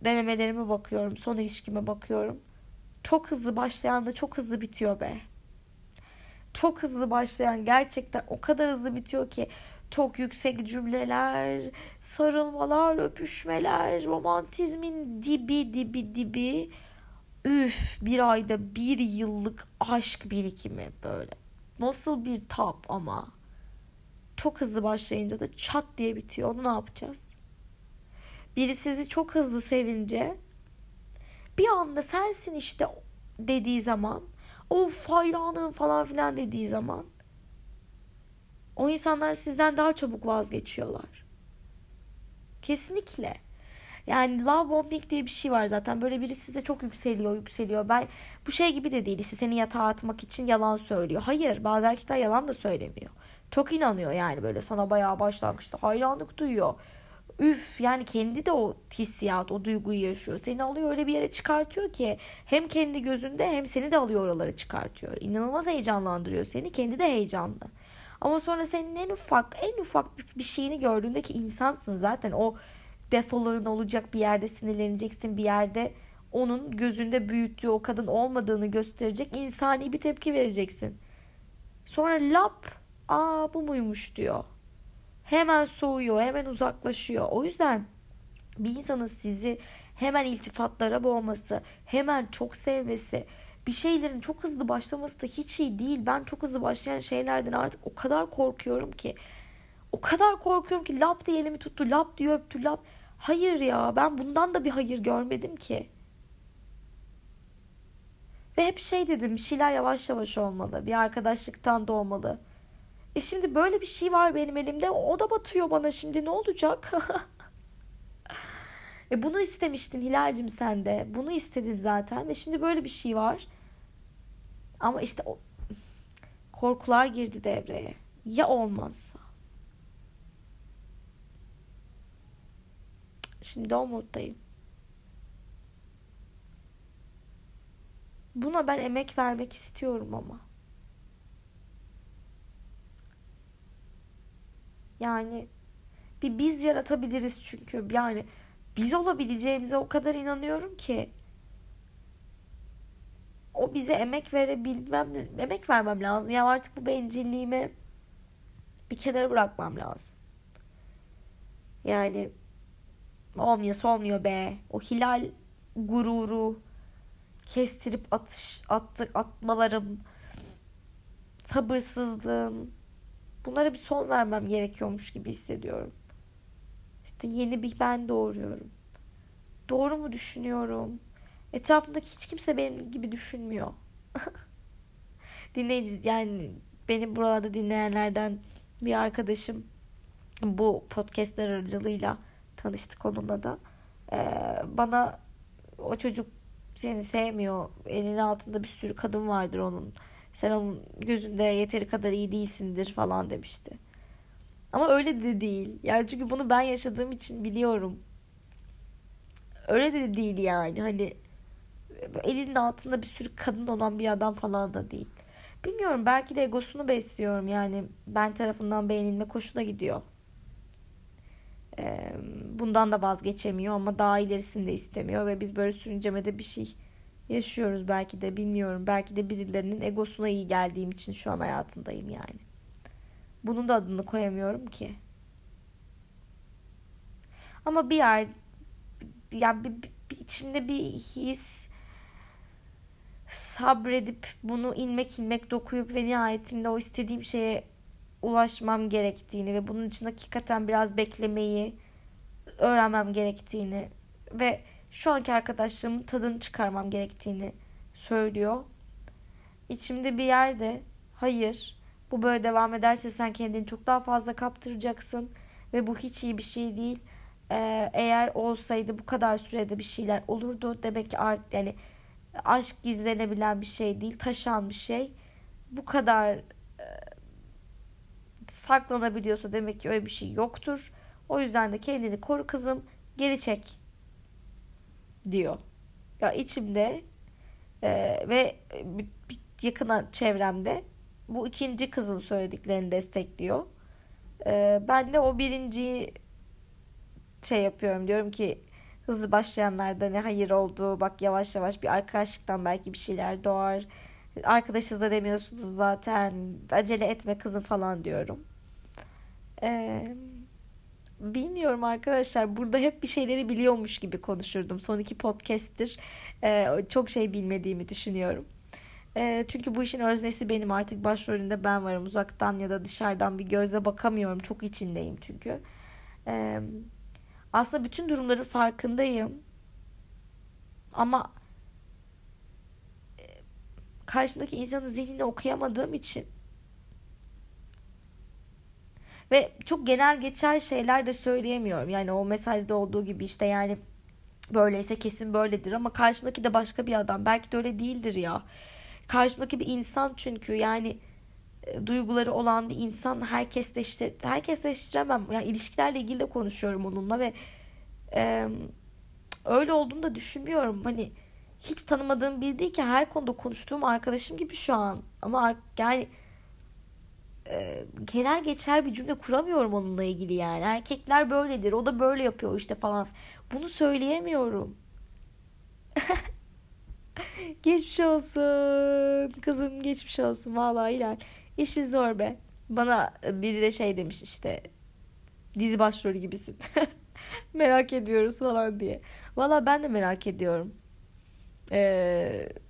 denemelerime bakıyorum. Son ilişkime bakıyorum. Çok hızlı başlayan da çok hızlı bitiyor be. Çok hızlı başlayan gerçekten o kadar hızlı bitiyor ki çok yüksek cümleler, sarılmalar, öpüşmeler, romantizmin dibi dibi dibi. Üf bir ayda bir yıllık aşk birikimi böyle. Nasıl bir tap ama. Çok hızlı başlayınca da çat diye bitiyor. Onu ne yapacağız? Biri sizi çok hızlı sevince bir anda sensin işte dediği zaman of hayranım falan filan dediği zaman o insanlar sizden daha çabuk vazgeçiyorlar. Kesinlikle. Yani love bombing diye bir şey var zaten. Böyle biri size çok yükseliyor, yükseliyor. Ben bu şey gibi de değil. İşte seni yatağa atmak için yalan söylüyor. Hayır, bazı erkekler yalan da söylemiyor. Çok inanıyor yani böyle sana bayağı başlangıçta hayranlık duyuyor. Üf yani kendi de o hissiyat, o duyguyu yaşıyor. Seni alıyor öyle bir yere çıkartıyor ki hem kendi gözünde hem seni de alıyor oralara çıkartıyor. İnanılmaz heyecanlandırıyor seni. Kendi de heyecanlı. Ama sonra senin en ufak en ufak bir şeyini gördüğünde ki insansın zaten o defoların olacak bir yerde sinirleneceksin bir yerde onun gözünde büyüttüğü o kadın olmadığını gösterecek insani bir tepki vereceksin. Sonra lap aa bu muymuş diyor. Hemen soğuyor hemen uzaklaşıyor. O yüzden bir insanın sizi hemen iltifatlara boğması, hemen çok sevmesi, bir şeylerin çok hızlı başlaması da hiç iyi değil. Ben çok hızlı başlayan şeylerden artık o kadar korkuyorum ki. O kadar korkuyorum ki lap diye elimi tuttu, lap diye öptü, lap. Hayır ya ben bundan da bir hayır görmedim ki. Ve hep şey dedim bir şeyler yavaş yavaş olmalı. Bir arkadaşlıktan doğmalı. E şimdi böyle bir şey var benim elimde. O da batıyor bana şimdi ne olacak? e bunu istemiştin Hilal'cim sen de. Bunu istedin zaten. Ve şimdi böyle bir şey var. Ama işte o korkular girdi devreye. Ya olmazsa? Şimdi o moddayım. Buna ben emek vermek istiyorum ama. Yani bir biz yaratabiliriz çünkü. Yani biz olabileceğimize o kadar inanıyorum ki. O bize emek verebilmem, emek vermem lazım. Ya artık bu bencilliğimi bir kenara bırakmam lazım. Yani olmuyor olmuyor be. O hilal gururu kestirip atış attı atmalarım sabırsızlığım bunlara bir son vermem gerekiyormuş gibi hissediyorum. İşte yeni bir ben doğuruyorum. Doğru mu düşünüyorum? Etrafımdaki hiç kimse benim gibi düşünmüyor. Dinleyiciz yani beni burada dinleyenlerden bir arkadaşım bu podcastler aracılığıyla tanıştık onunla da. Ee, bana o çocuk seni sevmiyor. Elinin altında bir sürü kadın vardır onun. Sen onun gözünde yeteri kadar iyi değilsindir falan demişti. Ama öyle de değil. Yani çünkü bunu ben yaşadığım için biliyorum. Öyle de değil yani. Hani elinin altında bir sürü kadın olan bir adam falan da değil. Bilmiyorum belki de egosunu besliyorum yani ben tarafından beğenilme hoşuna gidiyor. Bundan da vazgeçemiyor ama daha ilerisini de istemiyor ve biz böyle sürüncemede bir şey yaşıyoruz belki de bilmiyorum. Belki de birilerinin egosuna iyi geldiğim için şu an hayatındayım yani. Bunun da adını koyamıyorum ki. Ama bir yer yani bir, bir, bir içimde bir his sabredip bunu ilmek ilmek dokuyup ve nihayetinde o istediğim şeye ulaşmam gerektiğini ve bunun için hakikaten biraz beklemeyi öğrenmem gerektiğini ve şu anki arkadaşlığımın tadını çıkarmam gerektiğini söylüyor. İçimde bir yerde hayır bu böyle devam ederse sen kendini çok daha fazla kaptıracaksın ve bu hiç iyi bir şey değil. Ee, eğer olsaydı bu kadar sürede bir şeyler olurdu. Demek ki art yani aşk gizlenebilen bir şey değil, taşan bir şey. Bu kadar e, saklanabiliyorsa demek ki öyle bir şey yoktur. O yüzden de kendini koru kızım, geri çek diyor. Ya içimde e, ve yakın çevremde bu ikinci kızın söylediklerini destekliyor. E, ben de o birinciyi şey yapıyorum diyorum ki hızlı başlayanlarda ne hayır oldu bak yavaş yavaş bir arkadaşlıktan belki bir şeyler doğar arkadaşız da demiyorsunuz zaten acele etme kızım falan diyorum. Eee bilmiyorum arkadaşlar. Burada hep bir şeyleri biliyormuş gibi konuşurdum. Son iki podcast'tir e, çok şey bilmediğimi düşünüyorum. E, çünkü bu işin öznesi benim artık başrolünde ben varım. Uzaktan ya da dışarıdan bir gözle bakamıyorum. Çok içindeyim çünkü. E, aslında bütün durumların farkındayım. Ama e, karşımdaki insanın zihnini okuyamadığım için ve çok genel geçer şeyler de söyleyemiyorum. Yani o mesajda olduğu gibi işte yani böyleyse kesin böyledir ama karşımdaki de başka bir adam. Belki de öyle değildir ya. Karşımdaki bir insan çünkü yani e, duyguları olan bir insan herkesleştir herkesleştiremem. Yani ilişkilerle ilgili de konuşuyorum onunla ve e, öyle olduğunu da düşünmüyorum. Hani hiç tanımadığım biri değil ki her konuda konuştuğum arkadaşım gibi şu an. Ama yani e, genel geçer bir cümle kuramıyorum onunla ilgili yani. Erkekler böyledir. O da böyle yapıyor işte falan. Bunu söyleyemiyorum. geçmiş olsun. Kızım geçmiş olsun. Vallahi ilan. İşi zor be. Bana biri de şey demiş işte. Dizi başrolü gibisin. merak ediyoruz falan diye. Valla ben de merak ediyorum. Eee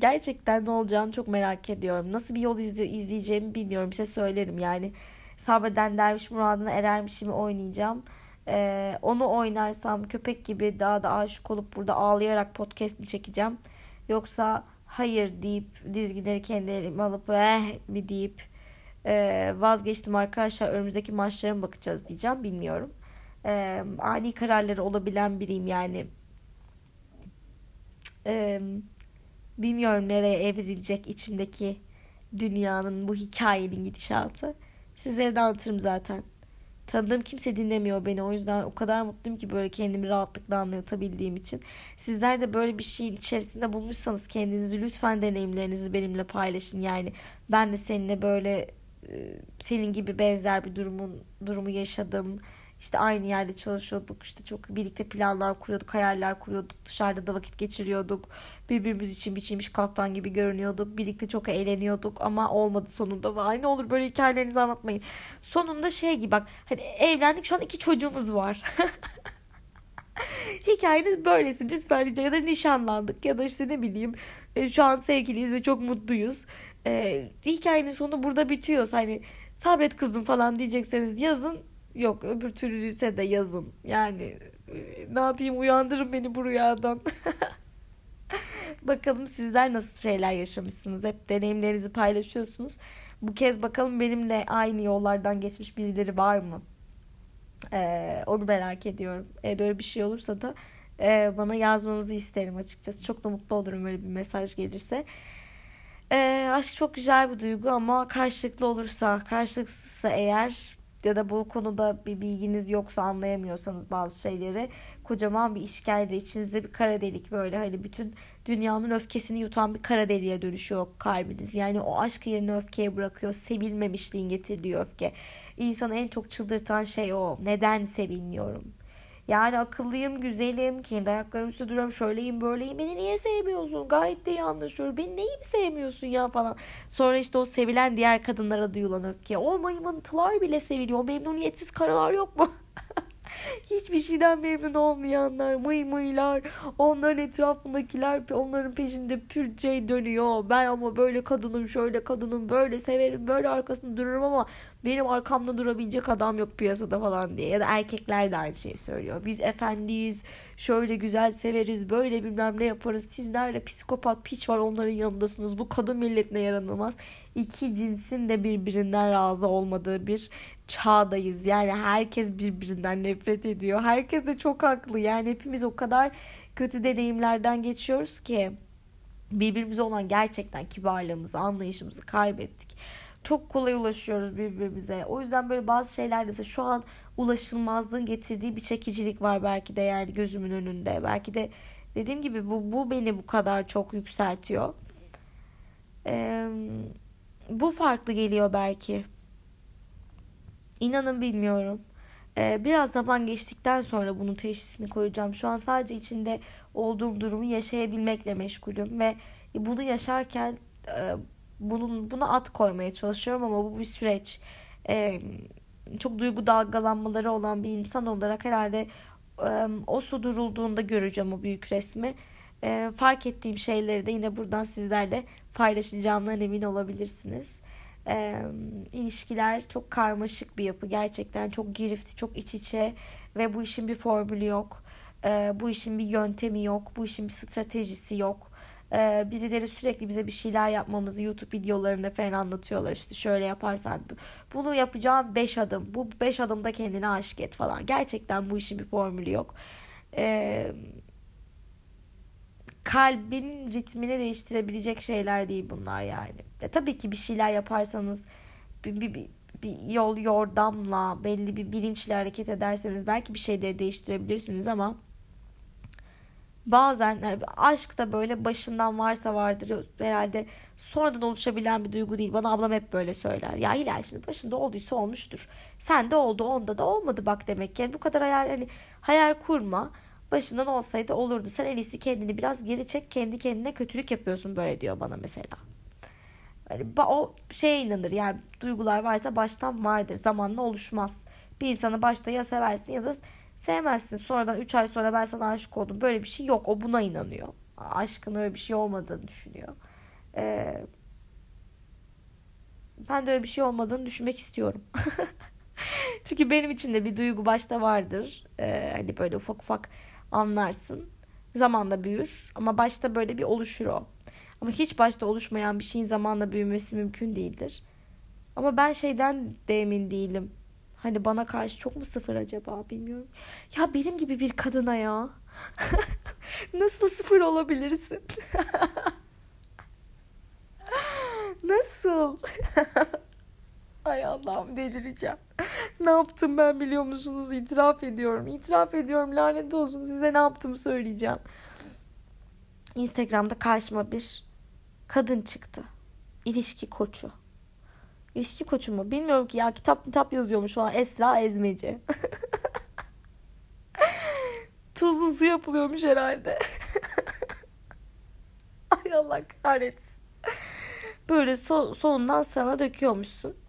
gerçekten ne olacağını çok merak ediyorum. Nasıl bir yol izle, izleyeceğimi bilmiyorum. Size söylerim yani. Sabreden derviş muradına erermişimi oynayacağım. Ee, onu oynarsam köpek gibi daha da aşık olup burada ağlayarak podcast mi çekeceğim? Yoksa hayır deyip dizgileri kendi elime alıp eh bir deyip e, vazgeçtim arkadaşlar önümüzdeki maçlara mı bakacağız diyeceğim bilmiyorum. E, ani kararları olabilen biriyim yani. Eee Bilmiyorum nereye evrilecek içimdeki dünyanın bu hikayenin gidişatı. Sizlere de anlatırım zaten. tanıdığım kimse dinlemiyor beni. O yüzden o kadar mutluyum ki böyle kendimi rahatlıkla anlatabildiğim için. Sizler de böyle bir şeyin içerisinde bulmuşsanız kendinizi lütfen deneyimlerinizi benimle paylaşın. Yani ben de seninle böyle e, senin gibi benzer bir durumun durumu yaşadım. İşte aynı yerde çalışıyorduk. İşte çok birlikte planlar kuruyorduk, hayaller kuruyorduk. Dışarıda da vakit geçiriyorduk. Birbirimiz için biçilmiş kaftan gibi görünüyorduk. Birlikte çok eğleniyorduk ama olmadı sonunda. Vay ne olur böyle hikayelerinizi anlatmayın. Sonunda şey gibi bak hani evlendik şu an iki çocuğumuz var. Hikayeniz böylesi lütfen rica ya da nişanlandık ya da işte ne bileyim e, şu an sevgiliyiz ve çok mutluyuz. Ee, hikayenin sonu burada bitiyor. Hani sabret kızım falan diyecekseniz yazın Yok öbür türlüyse de yazın. Yani e, ne yapayım uyandırın beni bu rüyadan. bakalım sizler nasıl şeyler yaşamışsınız. Hep deneyimlerinizi paylaşıyorsunuz. Bu kez bakalım benimle aynı yollardan geçmiş birileri var mı? Ee, onu merak ediyorum. Eğer öyle bir şey olursa da e, bana yazmanızı isterim açıkçası. Çok da mutlu olurum öyle bir mesaj gelirse. E, aşk çok güzel bir duygu ama karşılıklı olursa, karşılıksızsa eğer ya da bu konuda bir bilginiz yoksa anlayamıyorsanız bazı şeyleri kocaman bir işgaldir. İçinizde bir kara delik böyle hani bütün dünyanın öfkesini yutan bir kara deliğe dönüşüyor kalbiniz. Yani o aşk yerini öfkeye bırakıyor. Sevilmemişliğin getirdiği öfke. İnsanı en çok çıldırtan şey o. Neden sevilmiyorum? Yani akıllıyım, güzelim, kendi ayaklarım üstüne duruyorum, şöyleyim, böyleyim. Beni niye sevmiyorsun? Gayet de iyi anlaşıyoruz. Beni neyi mi sevmiyorsun ya falan. Sonra işte o sevilen diğer kadınlara duyulan öfke. O maymuntular bile seviliyor. Memnuniyetsiz karalar yok mu? hiçbir şeyden memnun olmayanlar, mıy mıylar, onların etrafındakiler onların peşinde pürçey dönüyor. Ben ama böyle kadınım, şöyle kadınım, böyle severim, böyle arkasında dururum ama benim arkamda durabilecek adam yok piyasada falan diye. Ya da erkekler de aynı şeyi söylüyor. Biz efendiyiz, şöyle güzel severiz, böyle bilmem ne yaparız. Siz nerede psikopat piç var onların yanındasınız. Bu kadın milletine yaranılmaz. İki cinsin de birbirinden razı olmadığı bir çağdayız. Yani herkes birbirinden nefret ediyor. Herkes de çok haklı. Yani hepimiz o kadar kötü deneyimlerden geçiyoruz ki birbirimize olan gerçekten kibarlığımızı, anlayışımızı kaybettik. Çok kolay ulaşıyoruz birbirimize. O yüzden böyle bazı şeylerde mesela şu an ulaşılmazlığın getirdiği bir çekicilik var belki de yani gözümün önünde. Belki de dediğim gibi bu, bu beni bu kadar çok yükseltiyor. Ee, bu farklı geliyor belki. İnanın bilmiyorum. Ee, biraz zaman geçtikten sonra bunun teşhisini koyacağım. Şu an sadece içinde olduğum durumu yaşayabilmekle meşgulüm ve bunu yaşarken e, bunun buna at koymaya çalışıyorum ama bu bir süreç. E, çok duygu dalgalanmaları olan bir insan olarak herhalde e, o su durulduğunda göreceğim o büyük resmi. E, fark ettiğim şeyleri de yine buradan sizlerle paylaşacağımdan emin olabilirsiniz. E, ilişkiler çok karmaşık bir yapı. Gerçekten çok girifti, çok iç içe ve bu işin bir formülü yok. E, bu işin bir yöntemi yok. Bu işin bir stratejisi yok. E, birileri sürekli bize bir şeyler yapmamızı YouTube videolarında falan anlatıyorlar. İşte şöyle yaparsan bunu yapacağım 5 adım. Bu 5 adımda kendine aşık et falan. Gerçekten bu işin bir formülü yok. Eee kalbin ritmini değiştirebilecek şeyler değil bunlar yani. E, tabii ki bir şeyler yaparsanız bir, bir, bir yol yordamla belli bir bilinçle hareket ederseniz belki bir şeyleri değiştirebilirsiniz ama bazen yani aşk da böyle başından varsa vardır herhalde sonradan oluşabilen bir duygu değil. Bana ablam hep böyle söyler. Ya Hilal şimdi başında olduysa olmuştur. Sen de oldu onda da olmadı bak demek ki. Yani bu kadar hayal hani hayal kurma başından olsaydı olurdu. Sen en iyisi kendini biraz geri çek. Kendi kendine kötülük yapıyorsun böyle diyor bana mesela. Yani o şeye inanır yani duygular varsa baştan vardır. Zamanla oluşmaz. Bir insanı başta ya seversin ya da sevmezsin. Sonradan 3 ay sonra ben sana aşık oldum. Böyle bir şey yok. O buna inanıyor. Aşkın öyle bir şey olmadığını düşünüyor. Ee, ben de öyle bir şey olmadığını düşünmek istiyorum. Çünkü benim için de bir duygu başta vardır. Ee, hani böyle ufak ufak anlarsın. Zamanla büyür ama başta böyle bir oluşur o. Ama hiç başta oluşmayan bir şeyin zamanla büyümesi mümkün değildir. Ama ben şeyden de emin değilim. Hani bana karşı çok mu sıfır acaba bilmiyorum. Ya benim gibi bir kadına ya. Nasıl sıfır olabilirsin? Nasıl? Ay Allah'ım delireceğim. ne yaptım ben biliyor musunuz? İtiraf ediyorum. İtiraf ediyorum lanet olsun size ne yaptığımı söyleyeceğim. Instagram'da karşıma bir kadın çıktı. İlişki koçu. İlişki koçu mu? Bilmiyorum ki ya kitap kitap yazıyormuş falan. Esra Ezmeci. Tuzlu su yapılıyormuş herhalde. Ay Allah kahretsin. Böyle so solundan sana döküyormuşsun.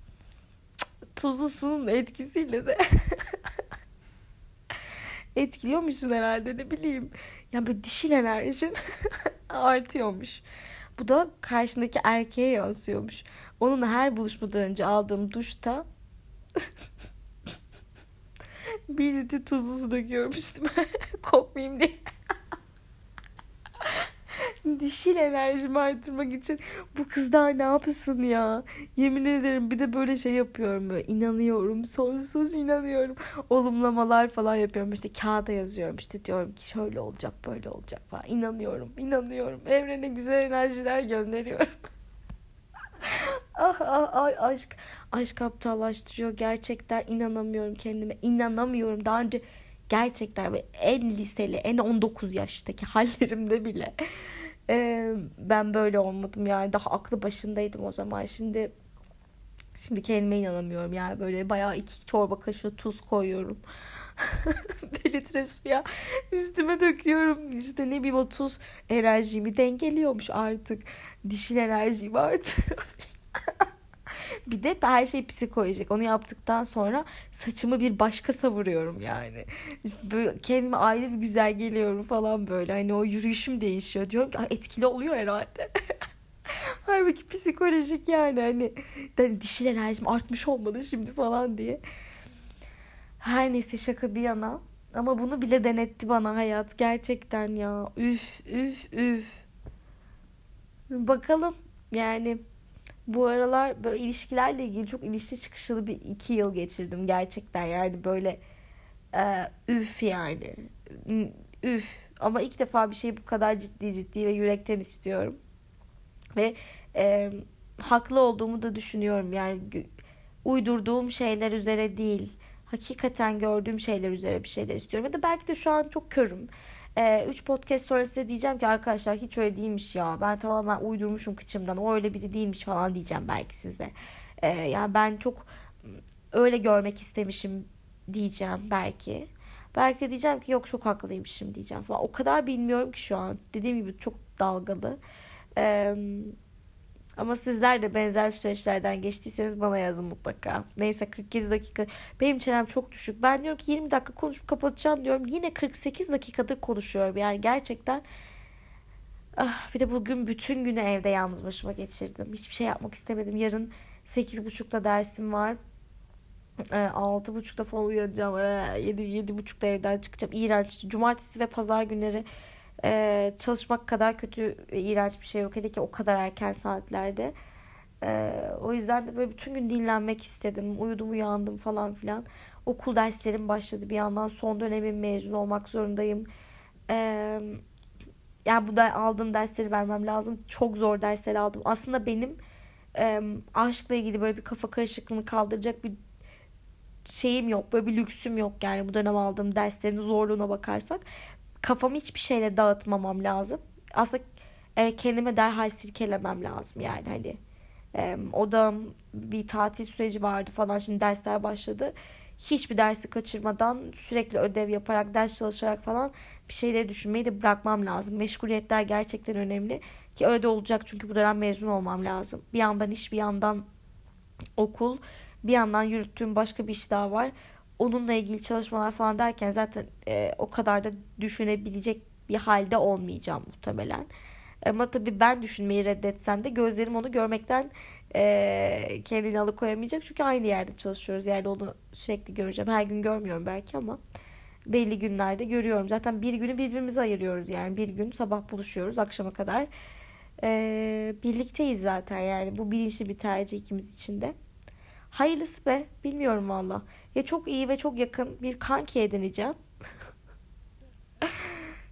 Tuzlu suyun etkisiyle de etkiliyormuşsun herhalde ne bileyim. Yani böyle dişil enerjin artıyormuş. Bu da karşındaki erkeğe yansıyormuş. Onunla her buluşmadan önce aldığım duşta bir litre tuzlu su döküyorum üstüme. Kokmayayım diye. Dişil enerjimi arttırmak için bu kız daha ne yapsın ya? Yemin ederim bir de böyle şey yapıyorum böyle inanıyorum sonsuz inanıyorum. Olumlamalar falan yapıyorum. İşte kağıda yazıyorum işte diyorum ki şöyle olacak böyle olacak falan. İnanıyorum inanıyorum. Evrene güzel enerjiler gönderiyorum. ah ah ay aşk aşk aptallaştırıyor. Gerçekten inanamıyorum kendime. İnanamıyorum. Daha önce gerçekten en liseli en 19 yaştaki hallerimde bile ee, ben böyle olmadım. Yani daha aklı başındaydım o zaman. Şimdi şimdi kendime inanamıyorum. Yani böyle bayağı iki çorba kaşığı tuz koyuyorum. Bir litre suya üstüme döküyorum. İşte ne bileyim o tuz enerjimi dengeliyormuş artık. Dişil enerjimi artırıyormuş bir de her şey psikolojik. Onu yaptıktan sonra saçımı bir başka savuruyorum yani. İşte böyle kendime ayrı bir güzel geliyorum falan böyle. Hani o yürüyüşüm değişiyor. Diyorum ki etkili oluyor herhalde. Halbuki psikolojik yani hani, hani dişil enerjim artmış olmalı şimdi falan diye. Her neyse şaka bir yana. Ama bunu bile denetti bana hayat. Gerçekten ya. Üf üf üf. Bakalım yani bu aralar böyle ilişkilerle ilgili çok ilişki çıkışılı bir iki yıl geçirdim gerçekten. Yani böyle e, üf yani. Üf. Ama ilk defa bir şey bu kadar ciddi ciddi ve yürekten istiyorum. Ve e, haklı olduğumu da düşünüyorum. Yani uydurduğum şeyler üzere değil hakikaten gördüğüm şeyler üzere bir şeyler istiyorum. Ya da belki de şu an çok körüm 3 ee, podcast sonrası diyeceğim ki arkadaşlar hiç öyle değilmiş ya. Ben tamamen uydurmuşum kıçımdan. O öyle biri değilmiş falan diyeceğim belki size. Ee, yani ben çok öyle görmek istemişim diyeceğim belki. Belki de diyeceğim ki yok çok haklıymışım diyeceğim falan. O kadar bilmiyorum ki şu an. Dediğim gibi çok dalgalı. Eee ama sizler de benzer süreçlerden geçtiyseniz bana yazın mutlaka. Neyse 47 dakika. Benim çenem çok düşük. Ben diyorum ki 20 dakika konuşup kapatacağım diyorum. Yine 48 dakikadır konuşuyorum. Yani gerçekten ah, bir de bugün bütün günü evde yalnız başıma geçirdim. Hiçbir şey yapmak istemedim. Yarın 8.30'da dersim var. E, altı buçukta falan uyanacağım. E, yedi, yedi buçukta evden çıkacağım. İğrenç. Cumartesi ve pazar günleri ee, çalışmak kadar kötü, iğrenç bir şey yok. Hele ki o kadar erken saatlerde. Ee, o yüzden de böyle bütün gün dinlenmek istedim. Uyudum uyandım falan filan. Okul derslerim başladı bir yandan. Son dönemim mezun olmak zorundayım. Ee, yani bu da aldığım dersleri vermem lazım. Çok zor dersler aldım. Aslında benim e, aşkla ilgili böyle bir kafa karışıklığını kaldıracak bir şeyim yok. Böyle bir lüksüm yok yani bu dönem aldığım derslerin zorluğuna bakarsak kafamı hiçbir şeyle dağıtmamam lazım. Aslında e, kendime derhal sirkelemem lazım yani hani. E, o da bir tatil süreci vardı falan şimdi dersler başladı. Hiçbir dersi kaçırmadan sürekli ödev yaparak ders çalışarak falan bir şeyleri düşünmeyi de bırakmam lazım. Meşguliyetler gerçekten önemli ki öyle de olacak çünkü bu dönem mezun olmam lazım. Bir yandan iş bir yandan okul bir yandan yürüttüğüm başka bir iş daha var onunla ilgili çalışmalar falan derken zaten e, o kadar da düşünebilecek bir halde olmayacağım muhtemelen. Ama tabii ben düşünmeyi reddetsem de gözlerim onu görmekten e, kendini alıkoyamayacak. Çünkü aynı yerde çalışıyoruz. Yani onu sürekli göreceğim. Her gün görmüyorum belki ama belli günlerde görüyorum. Zaten bir günü birbirimize ayırıyoruz. Yani bir gün sabah buluşuyoruz akşama kadar. E, birlikteyiz zaten yani. Bu bilinçli bir tercih ikimiz için de. Hayırlısı be. Bilmiyorum valla. Ya çok iyi ve çok yakın bir kanki edineceğim.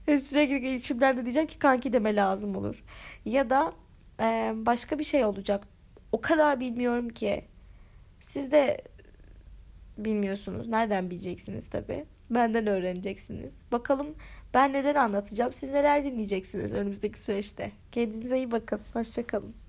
Sürekli içimden de diyeceğim ki kanki deme lazım olur. Ya da e, başka bir şey olacak. O kadar bilmiyorum ki. Siz de bilmiyorsunuz. Nereden bileceksiniz tabii. Benden öğreneceksiniz. Bakalım ben neler anlatacağım. Siz neler dinleyeceksiniz önümüzdeki süreçte. Kendinize iyi bakın. Hoşçakalın.